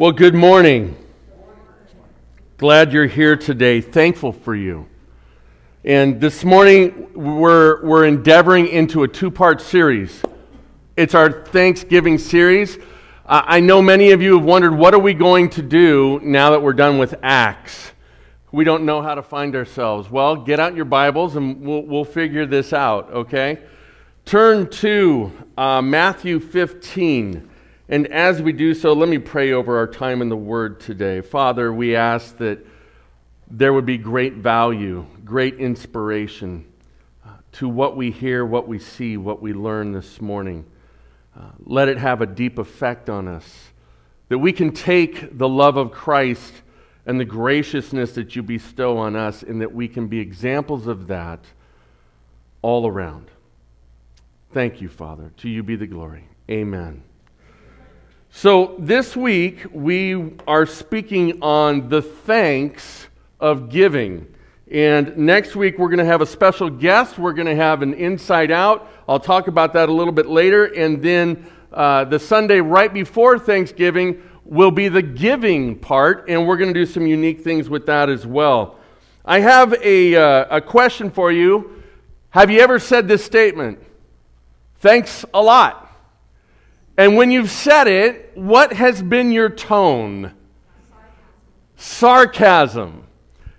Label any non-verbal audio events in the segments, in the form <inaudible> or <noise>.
Well, good morning. Glad you're here today. Thankful for you. And this morning, we're, we're endeavoring into a two part series. It's our Thanksgiving series. Uh, I know many of you have wondered what are we going to do now that we're done with Acts? We don't know how to find ourselves. Well, get out your Bibles and we'll, we'll figure this out, okay? Turn to uh, Matthew 15. And as we do so, let me pray over our time in the Word today. Father, we ask that there would be great value, great inspiration uh, to what we hear, what we see, what we learn this morning. Uh, let it have a deep effect on us, that we can take the love of Christ and the graciousness that you bestow on us, and that we can be examples of that all around. Thank you, Father. To you be the glory. Amen. So, this week we are speaking on the thanks of giving. And next week we're going to have a special guest. We're going to have an inside out. I'll talk about that a little bit later. And then uh, the Sunday right before Thanksgiving will be the giving part. And we're going to do some unique things with that as well. I have a, uh, a question for you. Have you ever said this statement? Thanks a lot. And when you've said it, what has been your tone? Sarcasm.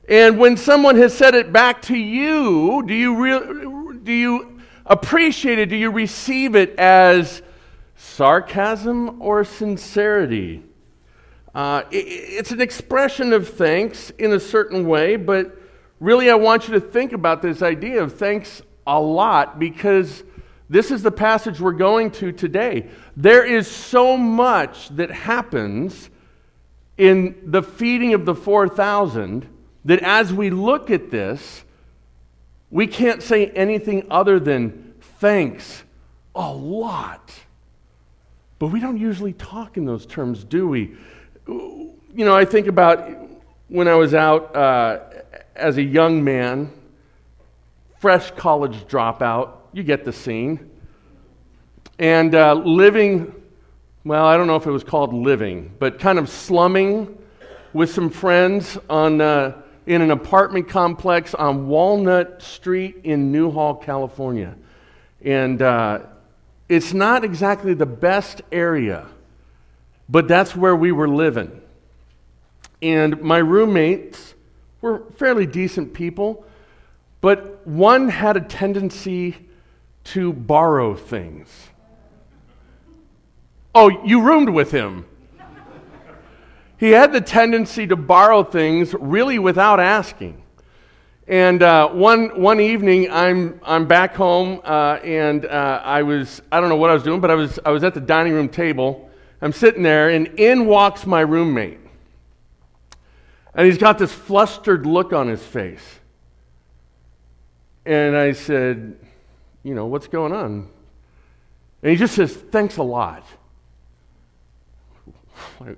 And when someone has said it back to you, do you, re- do you appreciate it? Do you receive it as sarcasm or sincerity? Uh, it, it's an expression of thanks in a certain way, but really I want you to think about this idea of thanks a lot because this is the passage we're going to today. There is so much that happens in the feeding of the 4,000 that as we look at this, we can't say anything other than thanks a lot. But we don't usually talk in those terms, do we? You know, I think about when I was out uh, as a young man, fresh college dropout you get the scene. And uh, living, well, I don't know if it was called living, but kind of slumming with some friends on, uh, in an apartment complex on Walnut Street in Newhall, California. And uh, it's not exactly the best area, but that's where we were living. And my roommates were fairly decent people, but one had a tendency to borrow things. Oh, you roomed with him. He had the tendency to borrow things really without asking. And uh, one, one evening, I'm, I'm back home, uh, and uh, I was, I don't know what I was doing, but I was, I was at the dining room table. I'm sitting there, and in walks my roommate. And he's got this flustered look on his face. And I said, you know, what's going on? And he just says, thanks a lot.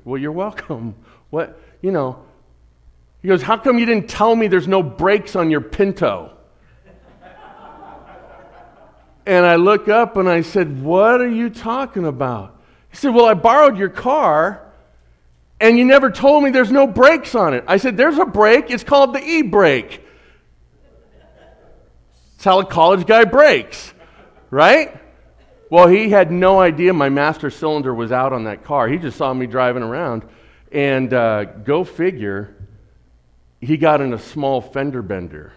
Well, you're welcome. What, you know, he goes, how come you didn't tell me there's no brakes on your Pinto? and I look up and I said, what are you talking about? He said, well, I borrowed your car and you never told me there's no brakes on it. I said, there's a brake. It's called the e brake. It's how a college guy brakes, right? Well, he had no idea my master cylinder was out on that car. He just saw me driving around. And uh, go figure, he got in a small fender bender.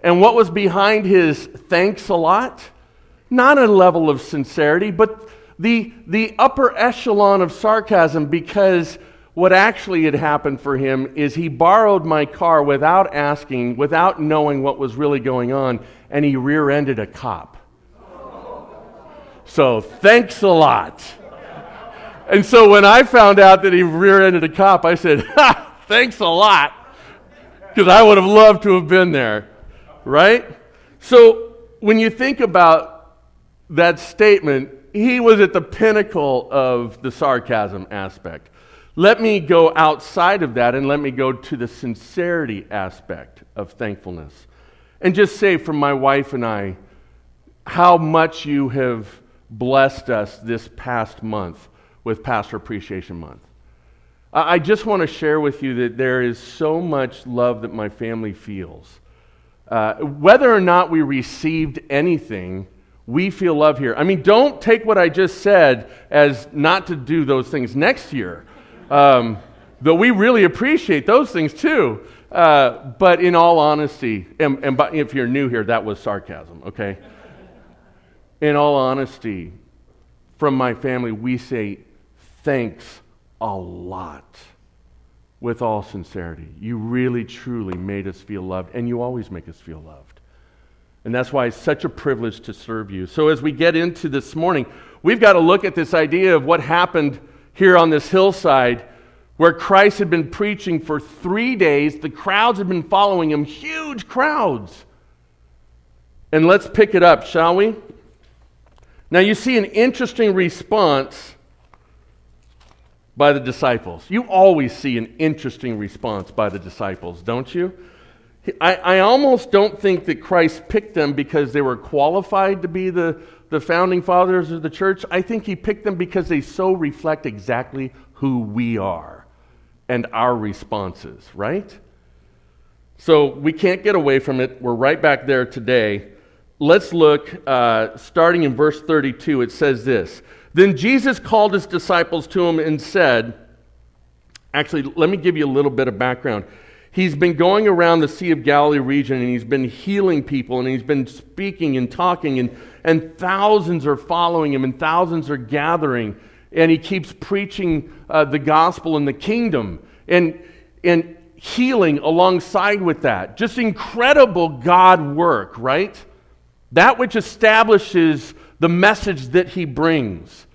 And what was behind his thanks a lot? Not a level of sincerity, but the, the upper echelon of sarcasm because what actually had happened for him is he borrowed my car without asking, without knowing what was really going on, and he rear ended a cop. So thanks a lot. And so when I found out that he rear ended a cop, I said, <laughs> ha, thanks a lot. Because I would have loved to have been there. Right? So when you think about that statement, he was at the pinnacle of the sarcasm aspect. Let me go outside of that and let me go to the sincerity aspect of thankfulness. And just say from my wife and I how much you have blessed us this past month with Pastor Appreciation Month. I just want to share with you that there is so much love that my family feels. Uh, whether or not we received anything, we feel love here. I mean, don't take what I just said as not to do those things next year. Um, though we really appreciate those things too. Uh, but in all honesty, and, and by, if you're new here, that was sarcasm, okay? In all honesty, from my family, we say thanks a lot with all sincerity. You really, truly made us feel loved, and you always make us feel loved. And that's why it's such a privilege to serve you. So, as we get into this morning, we've got to look at this idea of what happened here on this hillside where Christ had been preaching for three days. The crowds had been following him, huge crowds. And let's pick it up, shall we? Now, you see an interesting response by the disciples. You always see an interesting response by the disciples, don't you? I, I almost don't think that Christ picked them because they were qualified to be the, the founding fathers of the church. I think he picked them because they so reflect exactly who we are and our responses, right? So we can't get away from it. We're right back there today. Let's look, uh, starting in verse 32, it says this then Jesus called his disciples to him and said, Actually, let me give you a little bit of background. He's been going around the Sea of Galilee region and he's been healing people and he's been speaking and talking, and, and thousands are following him and thousands are gathering. And he keeps preaching uh, the gospel and the kingdom and, and healing alongside with that. Just incredible God work, right? That which establishes the message that he brings.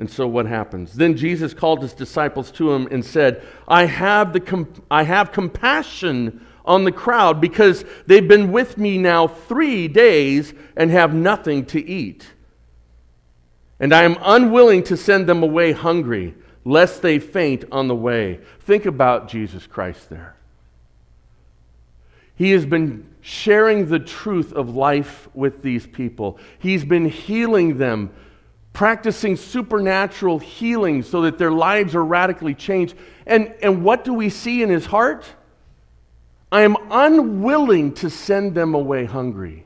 And so what happens? Then Jesus called his disciples to him and said, I have, the com- I have compassion on the crowd because they've been with me now three days and have nothing to eat. And I am unwilling to send them away hungry, lest they faint on the way. Think about Jesus Christ there. He has been sharing the truth of life with these people. He's been healing them, practicing supernatural healing so that their lives are radically changed. And, and what do we see in his heart? I am unwilling to send them away hungry.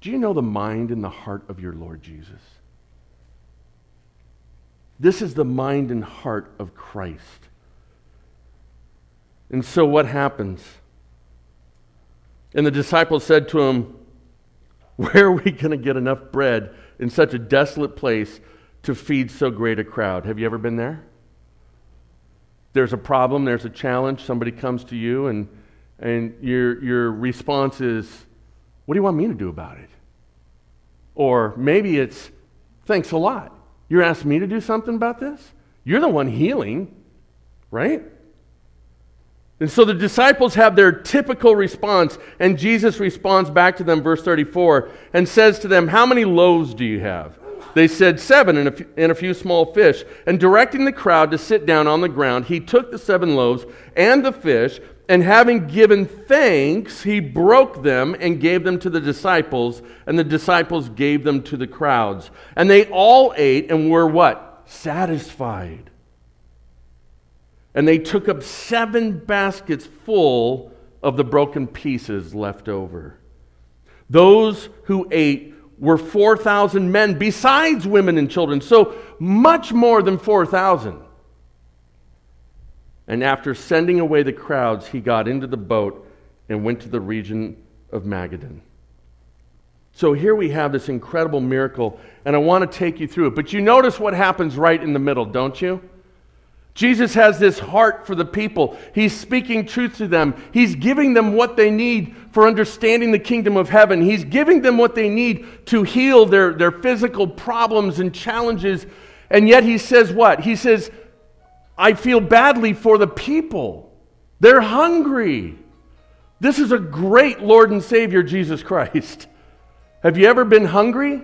Do you know the mind and the heart of your Lord Jesus? This is the mind and heart of Christ. And so what happens? And the disciples said to him, Where are we going to get enough bread in such a desolate place to feed so great a crowd? Have you ever been there? There's a problem, there's a challenge, somebody comes to you, and, and your, your response is, What do you want me to do about it? Or maybe it's, Thanks a lot. You're asking me to do something about this? You're the one healing, right? And so the disciples have their typical response, and Jesus responds back to them, verse 34, and says to them, How many loaves do you have? They said, Seven and a, few, and a few small fish. And directing the crowd to sit down on the ground, he took the seven loaves and the fish, and having given thanks, he broke them and gave them to the disciples, and the disciples gave them to the crowds. And they all ate and were what? Satisfied. And they took up seven baskets full of the broken pieces left over. Those who ate were 4,000 men, besides women and children, so much more than 4,000. And after sending away the crowds, he got into the boat and went to the region of Magadan. So here we have this incredible miracle, and I want to take you through it. But you notice what happens right in the middle, don't you? Jesus has this heart for the people. He's speaking truth to them. He's giving them what they need for understanding the kingdom of heaven. He's giving them what they need to heal their, their physical problems and challenges. And yet he says what? He says, I feel badly for the people. They're hungry. This is a great Lord and Savior, Jesus Christ. Have you ever been hungry?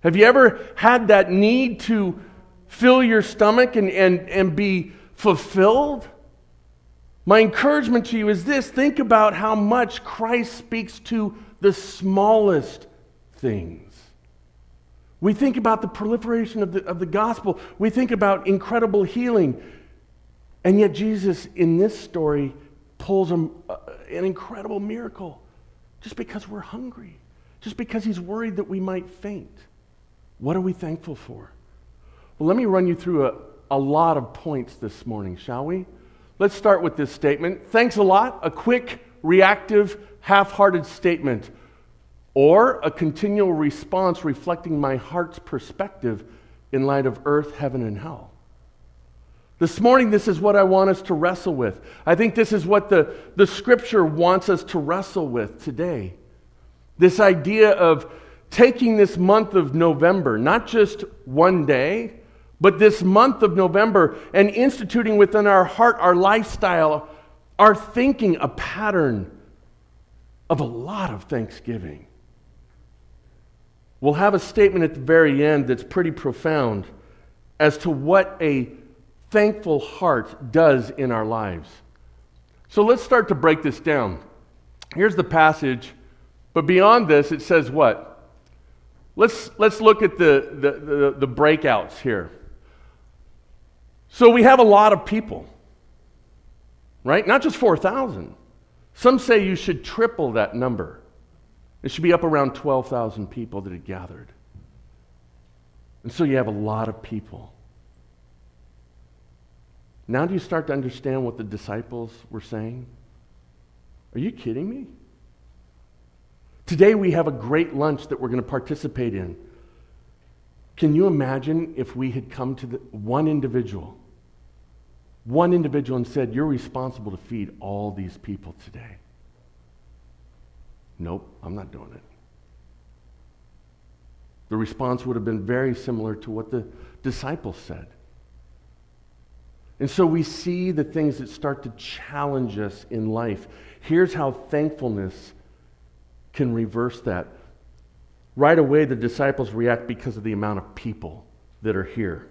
Have you ever had that need to fill your stomach and, and, and be fulfilled? My encouragement to you is this think about how much Christ speaks to the smallest things. We think about the proliferation of the, of the gospel. We think about incredible healing. And yet, Jesus, in this story, pulls a, an incredible miracle just because we're hungry, just because he's worried that we might faint. What are we thankful for? Well, let me run you through a, a lot of points this morning, shall we? Let's start with this statement. Thanks a lot. A quick, reactive, half hearted statement, or a continual response reflecting my heart's perspective in light of earth, heaven, and hell. This morning, this is what I want us to wrestle with. I think this is what the, the scripture wants us to wrestle with today. This idea of taking this month of November, not just one day, but this month of November, and instituting within our heart, our lifestyle, our thinking, a pattern of a lot of thanksgiving. We'll have a statement at the very end that's pretty profound as to what a thankful heart does in our lives. So let's start to break this down. Here's the passage, but beyond this, it says what? Let's, let's look at the, the, the, the breakouts here. So we have a lot of people, right? Not just 4,000. Some say you should triple that number. It should be up around 12,000 people that had gathered. And so you have a lot of people. Now, do you start to understand what the disciples were saying? Are you kidding me? Today, we have a great lunch that we're going to participate in. Can you imagine if we had come to one individual, one individual, and said, You're responsible to feed all these people today? Nope, I'm not doing it. The response would have been very similar to what the disciples said. And so we see the things that start to challenge us in life. Here's how thankfulness can reverse that. Right away, the disciples react because of the amount of people that are here.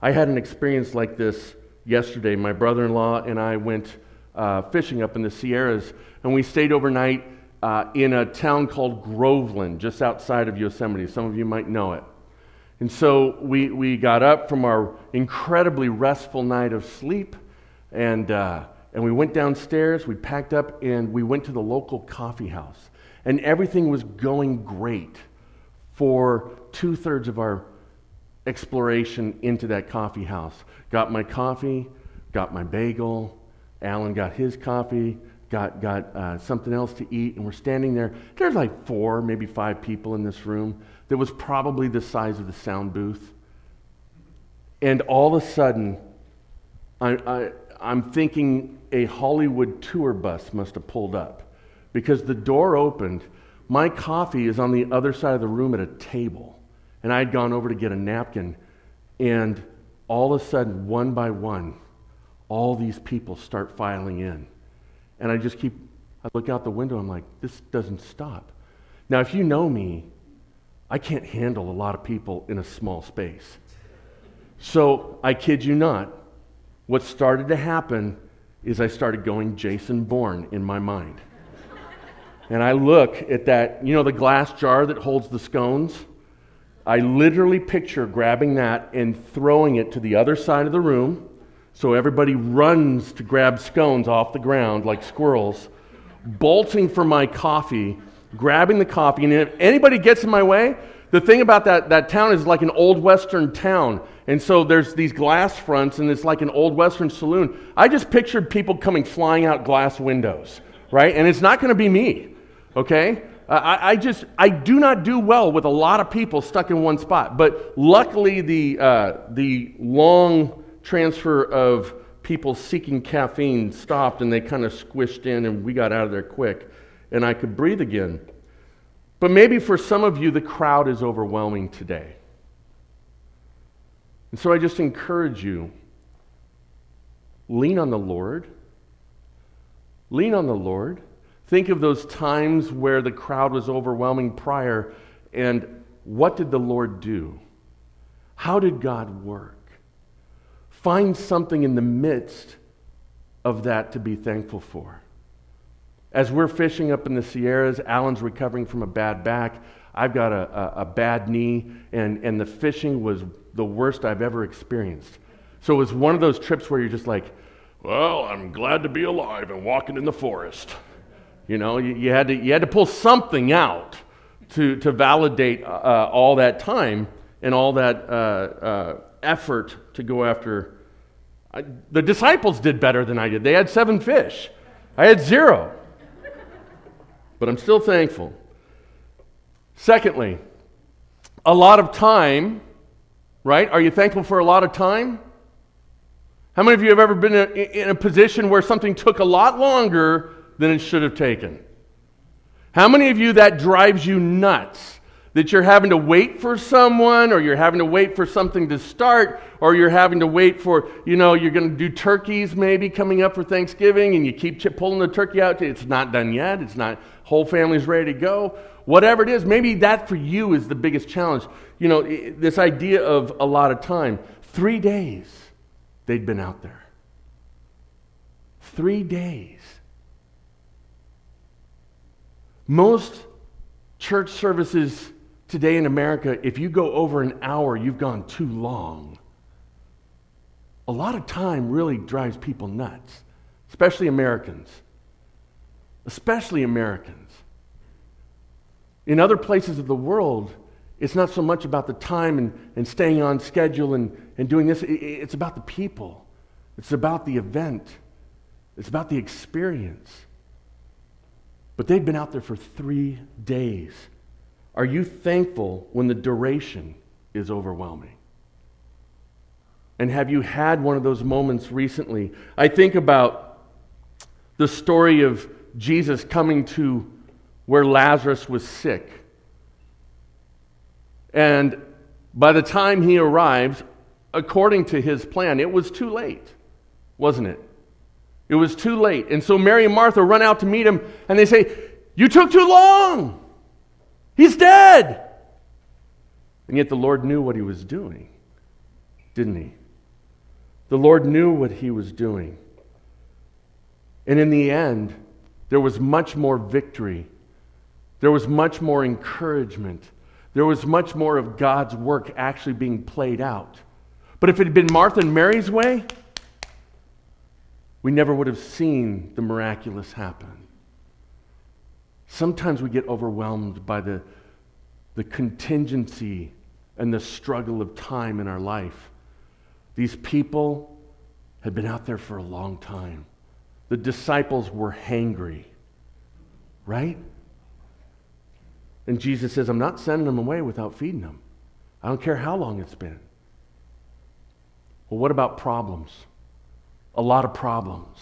I had an experience like this yesterday. My brother in law and I went uh, fishing up in the Sierras, and we stayed overnight uh, in a town called Groveland, just outside of Yosemite. Some of you might know it. And so we, we got up from our incredibly restful night of sleep and, uh, and we went downstairs, we packed up, and we went to the local coffee house. And everything was going great for two thirds of our exploration into that coffee house. Got my coffee, got my bagel, Alan got his coffee, got, got uh, something else to eat, and we're standing there. There's like four, maybe five people in this room that was probably the size of the sound booth. And all of a sudden, I, I, I'm thinking a Hollywood tour bus must have pulled up because the door opened. My coffee is on the other side of the room at a table. And I had gone over to get a napkin. And all of a sudden, one by one, all these people start filing in. And I just keep, I look out the window, I'm like, this doesn't stop. Now, if you know me, I can't handle a lot of people in a small space. So I kid you not, what started to happen is I started going Jason Bourne in my mind. And I look at that, you know, the glass jar that holds the scones? I literally picture grabbing that and throwing it to the other side of the room so everybody runs to grab scones off the ground like squirrels, bolting for my coffee grabbing the coffee. And if anybody gets in my way, the thing about that, that town is like an old western town. And so there's these glass fronts, and it's like an old western saloon. I just pictured people coming flying out glass windows, right? And it's not going to be me, okay? I, I, just, I do not do well with a lot of people stuck in one spot. But luckily, the, uh, the long transfer of people seeking caffeine stopped, and they kind of squished in, and we got out of there quick and I could breathe again. But maybe for some of you, the crowd is overwhelming today. And so I just encourage you lean on the Lord. Lean on the Lord. Think of those times where the crowd was overwhelming prior, and what did the Lord do? How did God work? Find something in the midst of that to be thankful for. As we're fishing up in the Sierras, Alan's recovering from a bad back. I've got a, a, a bad knee, and, and the fishing was the worst I've ever experienced. So it was one of those trips where you're just like, well, I'm glad to be alive and walking in the forest. You know, you, you had, to, you had to pull something out to, to validate uh, all that time and all that uh, uh, effort to go after. I, the disciples did better than I did. They had seven fish, I had zero. But I'm still thankful. Secondly, a lot of time, right? Are you thankful for a lot of time? How many of you have ever been in a position where something took a lot longer than it should have taken? How many of you that drives you nuts? That you're having to wait for someone, or you're having to wait for something to start, or you're having to wait for, you know, you're going to do turkeys maybe coming up for Thanksgiving, and you keep pulling the turkey out. It's not done yet. It's not, whole family's ready to go. Whatever it is, maybe that for you is the biggest challenge. You know, this idea of a lot of time. Three days they'd been out there. Three days. Most church services today in America, if you go over an hour, you've gone too long. A lot of time really drives people nuts, especially Americans. Especially Americans. In other places of the world, it's not so much about the time and, and staying on schedule and, and doing this, it, it's about the people, it's about the event, it's about the experience. But they'd been out there for three days. Are you thankful when the duration is overwhelming? And have you had one of those moments recently? I think about the story of Jesus coming to where Lazarus was sick. And by the time he arrives, according to his plan, it was too late, wasn't it? It was too late. And so Mary and Martha run out to meet him and they say, You took too long. He's dead. And yet the Lord knew what he was doing, didn't he? The Lord knew what he was doing. And in the end, there was much more victory. There was much more encouragement. There was much more of God's work actually being played out. But if it had been Martha and Mary's way, we never would have seen the miraculous happen. Sometimes we get overwhelmed by the, the contingency and the struggle of time in our life. These people had been out there for a long time. The disciples were hangry, right? And Jesus says, I'm not sending them away without feeding them. I don't care how long it's been. Well, what about problems? A lot of problems.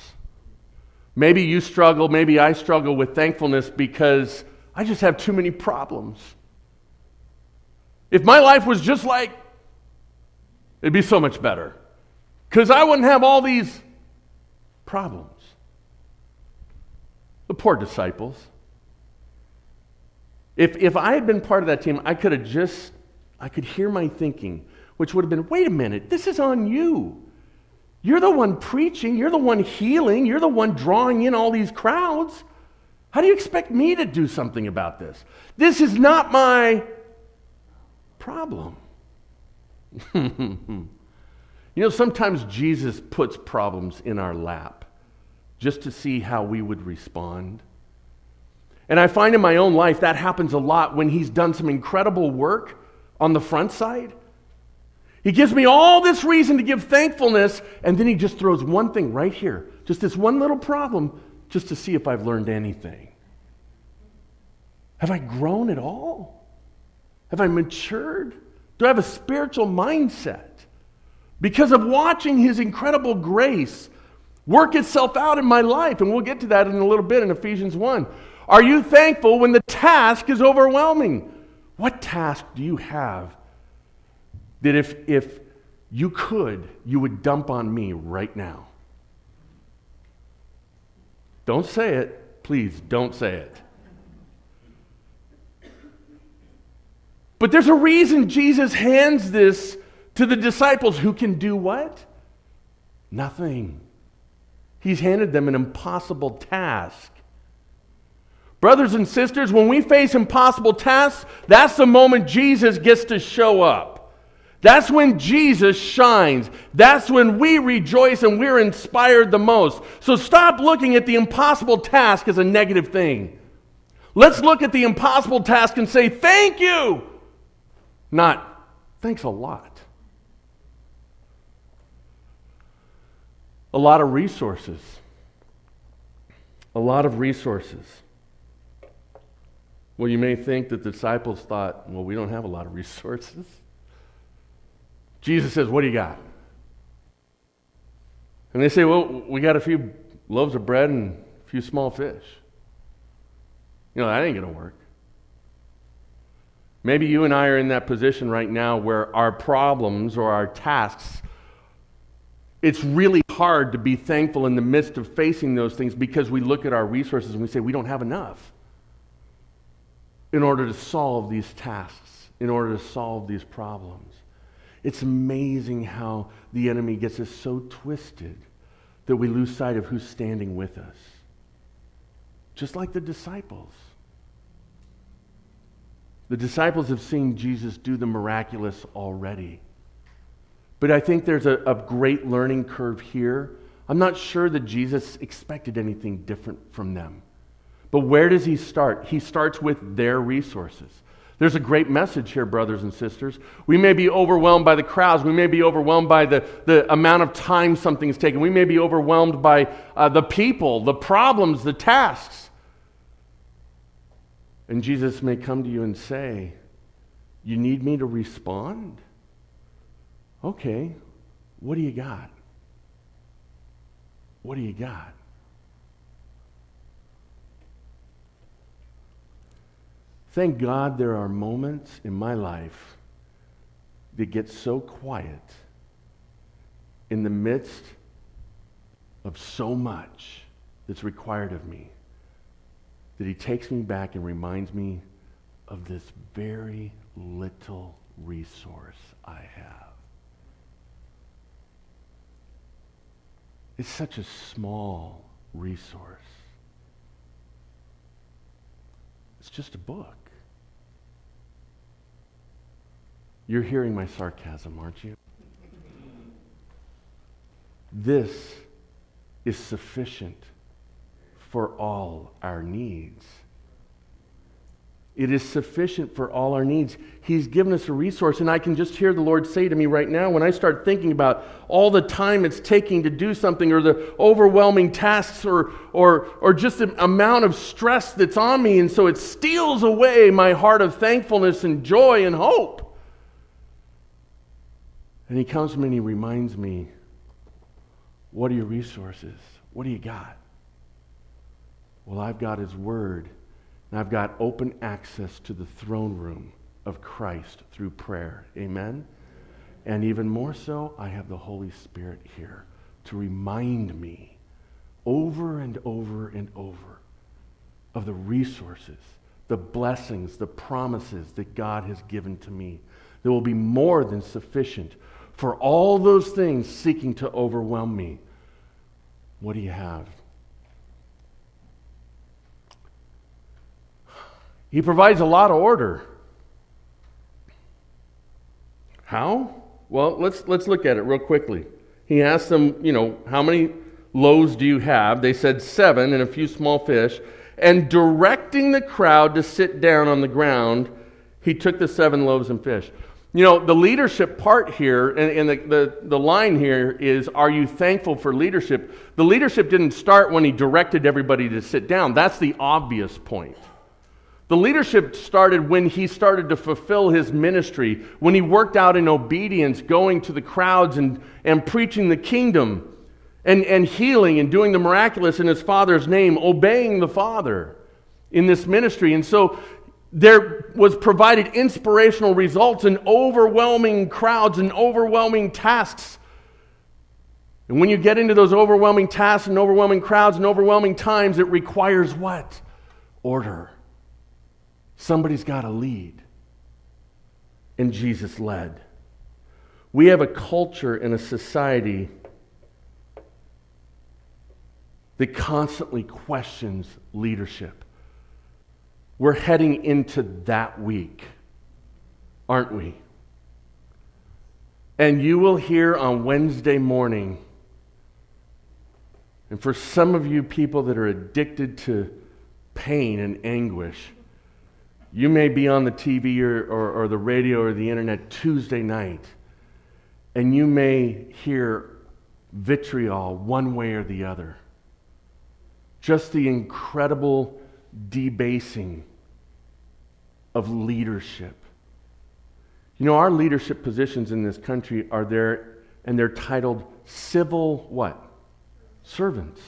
Maybe you struggle, maybe I struggle with thankfulness because I just have too many problems. If my life was just like, it'd be so much better. Because I wouldn't have all these problems. The poor disciples. If, if I had been part of that team, I could have just, I could hear my thinking, which would have been wait a minute, this is on you. You're the one preaching, you're the one healing, you're the one drawing in all these crowds. How do you expect me to do something about this? This is not my problem. <laughs> you know, sometimes Jesus puts problems in our lap just to see how we would respond. And I find in my own life that happens a lot when he's done some incredible work on the front side he gives me all this reason to give thankfulness, and then he just throws one thing right here, just this one little problem, just to see if I've learned anything. Have I grown at all? Have I matured? Do I have a spiritual mindset? Because of watching his incredible grace work itself out in my life, and we'll get to that in a little bit in Ephesians 1. Are you thankful when the task is overwhelming? What task do you have that if, if you could, you would dump on me right now. Don't say it. Please don't say it. But there's a reason Jesus hands this to the disciples who can do what? Nothing. He's handed them an impossible task. Brothers and sisters, when we face impossible tasks, that's the moment Jesus gets to show up. That's when Jesus shines. That's when we rejoice and we're inspired the most. So stop looking at the impossible task as a negative thing. Let's look at the impossible task and say, Thank you! Not, thanks a lot. A lot of resources. A lot of resources. Well, you may think that the disciples thought, well, we don't have a lot of resources. <laughs> Jesus says, What do you got? And they say, Well, we got a few loaves of bread and a few small fish. You know, that ain't going to work. Maybe you and I are in that position right now where our problems or our tasks, it's really hard to be thankful in the midst of facing those things because we look at our resources and we say, we don't have enough in order to solve these tasks, in order to solve these problems. It's amazing how the enemy gets us so twisted that we lose sight of who's standing with us. Just like the disciples. The disciples have seen Jesus do the miraculous already. But I think there's a, a, great learning curve here. I'm not sure that Jesus expected anything different from them. But where does he start? He starts with their resources. There's a great message here, brothers and sisters. We may be overwhelmed by the crowds. We may be overwhelmed by the, the amount of time something's taken. We may be overwhelmed by uh, the people, the problems, the tasks. And Jesus may come to you and say, You need me to respond? Okay, what do you got? What do you got? Thank God there are moments in my life that get so quiet in the midst of so much that's required of me that He takes me back and reminds me of this very little resource I have. It's such a small resource. It's just a book. You're hearing my sarcasm, aren't you? This is sufficient for all our needs. It is sufficient for all our needs. He's given us a resource, and I can just hear the Lord say to me right now when I start thinking about all the time it's taking to do something, or the overwhelming tasks, or, or, or just the amount of stress that's on me, and so it steals away my heart of thankfulness and joy and hope. And he comes to me and he reminds me, What are your resources? What do you got? Well, I've got his word, and I've got open access to the throne room of Christ through prayer. Amen? And even more so, I have the Holy Spirit here to remind me over and over and over of the resources, the blessings, the promises that God has given to me. There will be more than sufficient for all those things seeking to overwhelm me. What do you have? He provides a lot of order. How? Well, let's, let's look at it real quickly. He asked them, you know, how many loaves do you have? They said seven and a few small fish. And directing the crowd to sit down on the ground, he took the seven loaves and fish. You know, the leadership part here, and, and the, the, the line here is, Are you thankful for leadership? The leadership didn't start when he directed everybody to sit down. That's the obvious point. The leadership started when he started to fulfill his ministry, when he worked out in obedience, going to the crowds and, and preaching the kingdom and, and healing and doing the miraculous in his father's name, obeying the father in this ministry. And so there was provided inspirational results and overwhelming crowds and overwhelming tasks. And when you get into those overwhelming tasks and overwhelming crowds and overwhelming times, it requires what? Order. Somebody's got to lead. And Jesus led. We have a culture and a society that constantly questions leadership. We're heading into that week, aren't we? And you will hear on Wednesday morning, and for some of you people that are addicted to pain and anguish, you may be on the TV or, or, or, the radio or the internet Tuesday night, and you may hear vitriol one way or the other. Just the incredible debasing of leadership. You know, our leadership positions in this country are there, and they're titled civil what? Servants.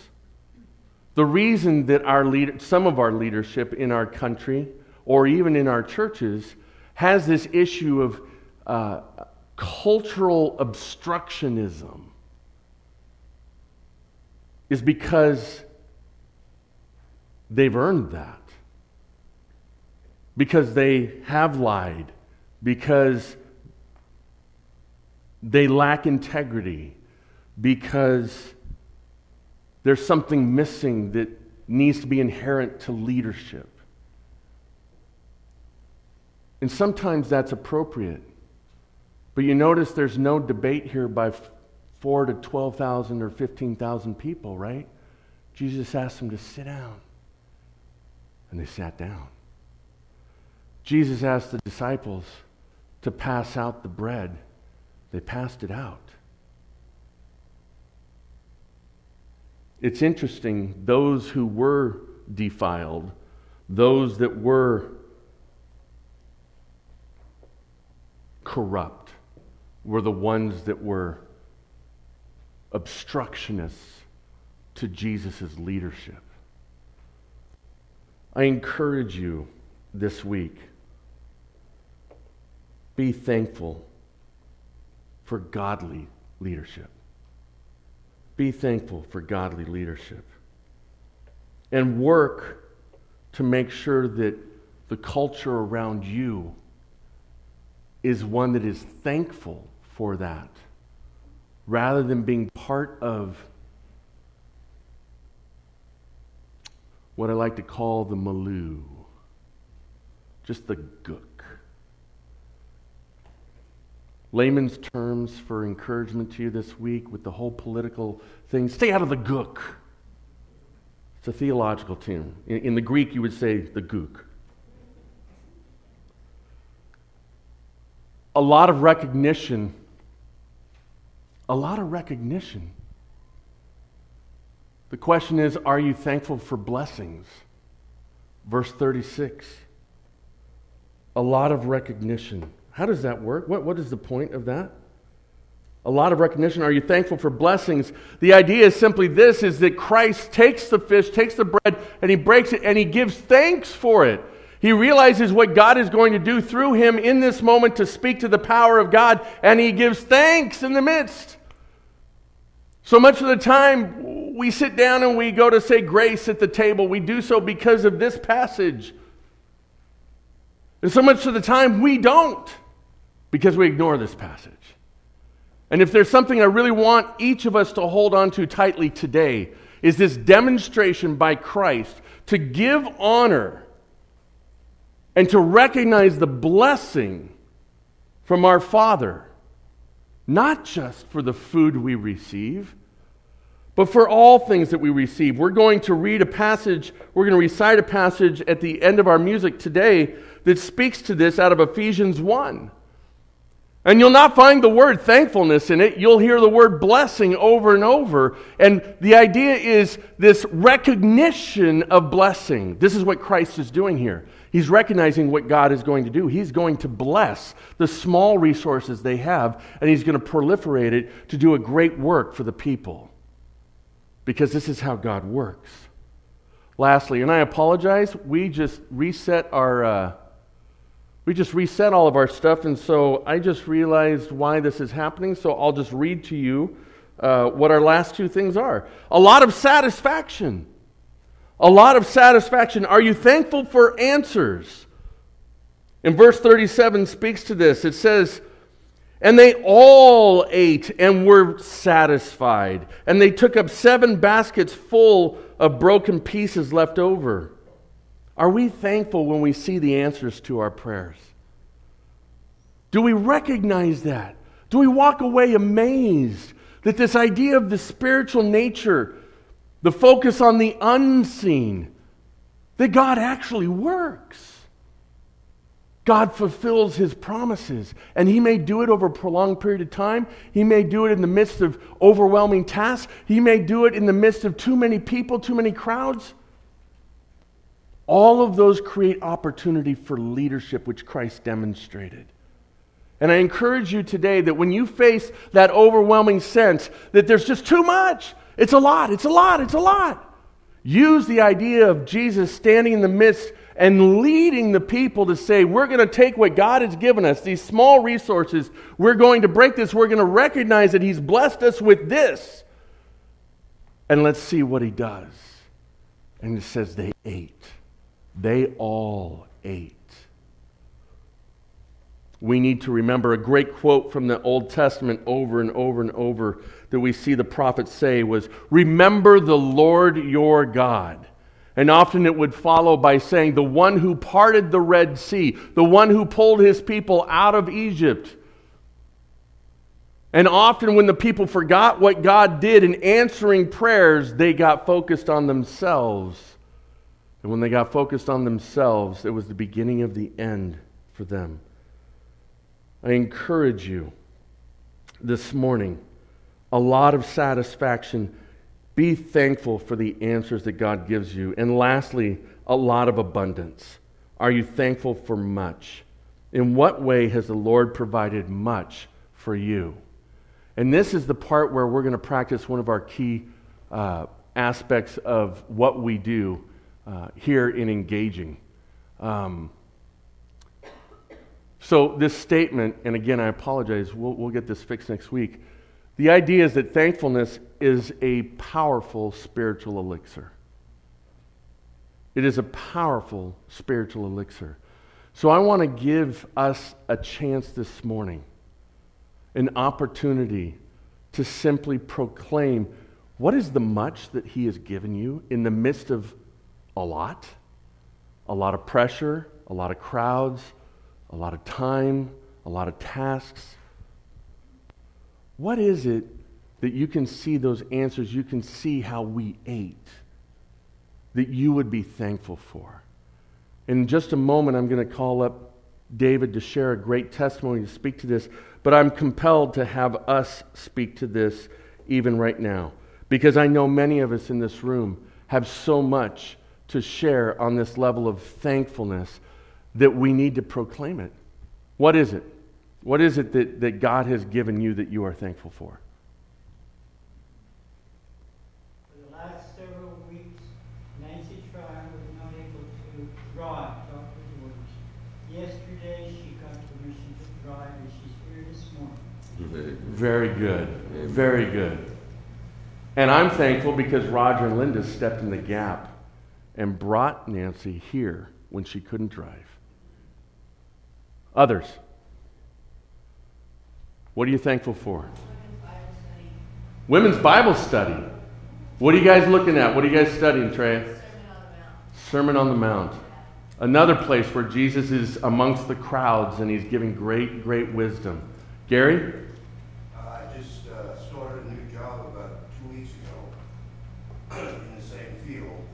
The reason that our leader, some of our leadership in our country, or even in our churches, has this issue of uh, cultural obstructionism is because they've earned that. Because they have lied, because they lack integrity, because there's something missing that needs to be inherent to leadership. And sometimes that's appropriate. But you notice there's no debate here by four to 12,000 or 15,000 people, right? Jesus asked them to sit down. And they sat down. Jesus asked the disciples to pass out the bread. They passed it out. It's interesting, those who were defiled, those that were corrupt, were the ones that were obstructionists to Jesus' leadership. I encourage you this week be thankful for godly leadership. Be thankful for godly leadership. And work to make sure that the culture around you is one that is thankful for that rather than being part of what I like to call the milieu, just the gook. Layman's terms for encouragement to you this week with the whole political thing stay out of the gook. It's a theological term. In, in the Greek, you would say the gook. A lot of recognition. A lot of recognition. The question is are you thankful for blessings? Verse 36. A lot of recognition. How does that work? What, what is the point of that? A lot of recognition. Are you thankful for blessings? The idea is simply this is that Christ takes the fish, takes the bread, and he breaks it and he gives thanks for it. He realizes what God is going to do through him in this moment to speak to the power of God, and he gives thanks in the midst. So much of the time, we sit down and we go to say grace at the table. We do so because of this passage. And so much of the time, we don't because we ignore this passage. And if there's something I really want each of us to hold on to tightly today, is this demonstration by Christ to give honor and to recognize the blessing from our Father, not just for the food we receive, but for all things that we receive. We're going to read a passage, we're going to recite a passage at the end of our music today that speaks to this out of Ephesians 1. And you'll not find the word thankfulness in it. You'll hear the word blessing over and over. And the idea is this recognition of blessing. This is what Christ is doing here. He's recognizing what God is going to do. He's going to bless the small resources they have, and He's going to proliferate it to do a great work for the people. Because this is how God works. Lastly, and I apologize, we just reset our. Uh, we just reset all of our stuff, and so I just realized why this is happening. So I'll just read to you uh, what our last two things are. A lot of satisfaction. A lot of satisfaction. Are you thankful for answers? In verse 37 speaks to this. It says, And they all ate and were satisfied. And they took up seven baskets full of broken pieces left over. Are we thankful when we see the answers to our prayers? Do we recognize that? Do we walk away amazed that this idea of the spiritual nature, the focus on the unseen, that God actually works? God fulfills his promises, and he may do it over a prolonged period of time. He may do it in the midst of overwhelming tasks. He may do it in the midst of too many people, too many crowds. All of those create opportunity for leadership, which Christ demonstrated. And I encourage you today that when you face that overwhelming sense that there's just too much, it's a lot, it's a lot, it's a lot. Use the idea of Jesus standing in the midst and leading the people to say, We're going to take what God has given us, these small resources, we're going to break this, we're going to recognize that He's blessed us with this, and let's see what He does. And it says they ate. They all ate we need to remember a great quote from the Old Testament over and over and over that we see the prophets say was, Remember the Lord your God. And often it would follow by saying, The one who parted the Red Sea, the one who pulled his people out of Egypt. And often when the people forgot what God did in answering prayers, they got focused on themselves. And when they got focused on themselves, it was the beginning of the end for them. I encourage you this morning a lot of satisfaction. Be thankful for the answers that God gives you. And lastly, a lot of abundance. Are you thankful for much? In what way has the Lord provided much for you? And this is the part where we're going to practice one of our key uh, aspects of what we do uh, here in engaging. Um, so, this statement, and again, I apologize, we'll, we'll get this fixed next week. The idea is that thankfulness is a powerful spiritual elixir. It is a powerful spiritual elixir. So, I want to give us a chance this morning, an opportunity to simply proclaim what is the much that He has given you in the midst of a lot, a lot of pressure, a lot of crowds a lot of time, a lot of tasks. What is it that you can see those answers? You can see how we ate that you would be thankful for. In just a moment, I'm going to call up David to share a great testimony to speak to this, but I'm compelled to have us speak to this even right now because I know many of us in this room have so much to share on this level of thankfulness that we need to proclaim it. What is it? What is it that, that God has given you that you are thankful for? For the last several weeks, Nancy Tryon was not able to drive, Dr. George. Yesterday, she got permission to drive, and she's here this morning. Very good. Very good. And I'm thankful because Roger and Linda stepped in the gap and brought Nancy here when she couldn't drive. Others. What are you thankful for? Women's Bible study. Women's Bible study. What are you guys looking at? What are you guys studying, Trey? Sermon on the Mount. Sermon on the Mount. Another place where Jesus is amongst the crowds and he's giving great, great wisdom. Gary? Uh, I just uh, started a new job about two weeks ago in the same field.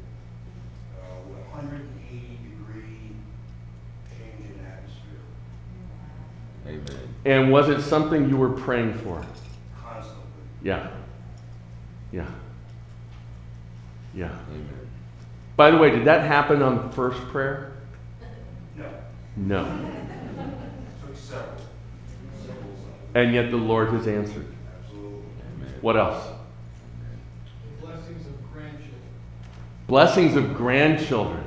Uh, with 180 degree change in atmosphere Amen. And was it something you were praying for? constantly. Yeah. Yeah. Yeah. Amen. By the way, did that happen on the first prayer? No, No. took several, several, And yet the Lord has answered. absolutely. Amen. What else? Blessings of grandchildren. Blessings of grandchildren.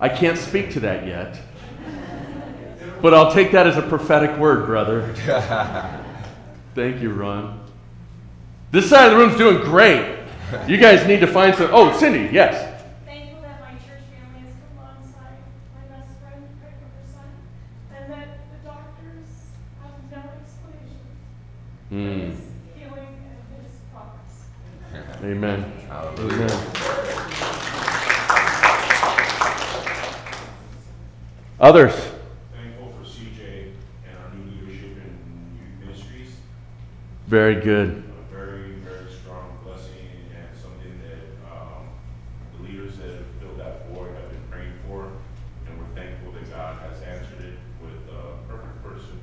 I can't speak to that yet. But I'll take that as a prophetic word, brother. <laughs> Thank you, Ron. This side of the room's doing great. You guys need to find some. Oh, Cindy, yes. Thankful that my church family has come alongside my best friend, pray for her son, and that the doctors have no explanation for Hmm. his healing and his progress. Amen. Hallelujah. Amen. Others? Thankful for CJ and our new leadership in youth ministries. Very good. A very, very strong blessing and something that um, the leaders that have filled that board have been praying for. And we're thankful that God has answered it with a perfect person.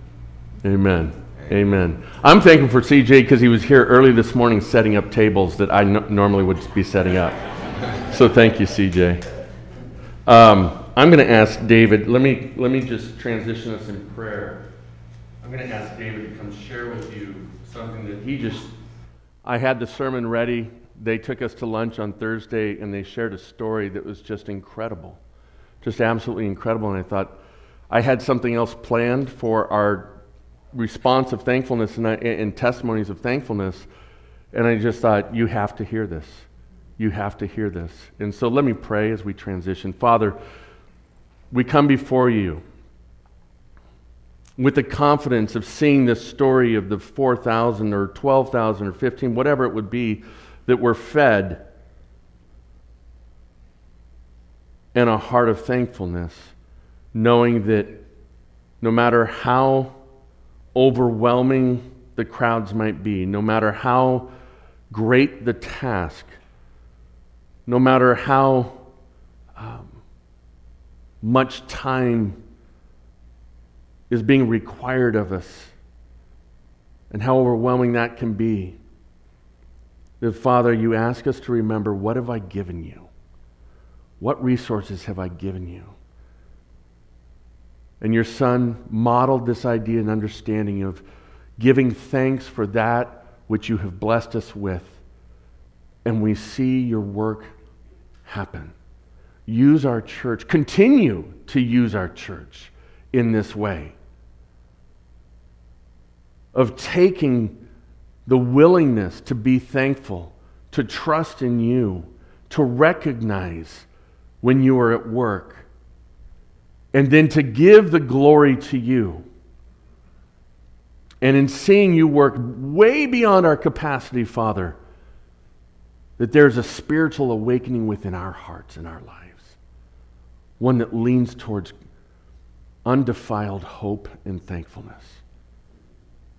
Amen. Amen. I'm thankful for CJ because he was here early this morning setting up tables that I normally would be setting up. So thank you, CJ. Um, I'm going to ask David. Let me let me just transition us in prayer. I'm going to ask David to come share with you something that he just. I had the sermon ready. They took us to lunch on Thursday and they shared a story that was just incredible, just absolutely incredible. And I thought I had something else planned for our response of thankfulness and, and, testimonies of thankfulness. And I just thought, you have to hear this. You have to hear this. And so let me pray as we transition. Father, we come before you with the confidence of seeing this story of the 4,000 or 12,000 or 15, whatever it would be, that were fed and a heart of thankfulness, knowing that no matter how overwhelming the crowds might be, no matter how great the task, no matter how um, much time is being required of us, and how overwhelming that can be. That, Father, you ask us to remember what have I given you? What resources have I given you? And your son modeled this idea and understanding of giving thanks for that which you have blessed us with. And we see your work happen. Use our church, continue to use our church in this way of taking the willingness to be thankful, to trust in you, to recognize when you are at work and then to give the glory to you. And in seeing you work way beyond our capacity, Father, that there's a spiritual awakening within our hearts and our lives, one that leans towards undefiled hope and thankfulness.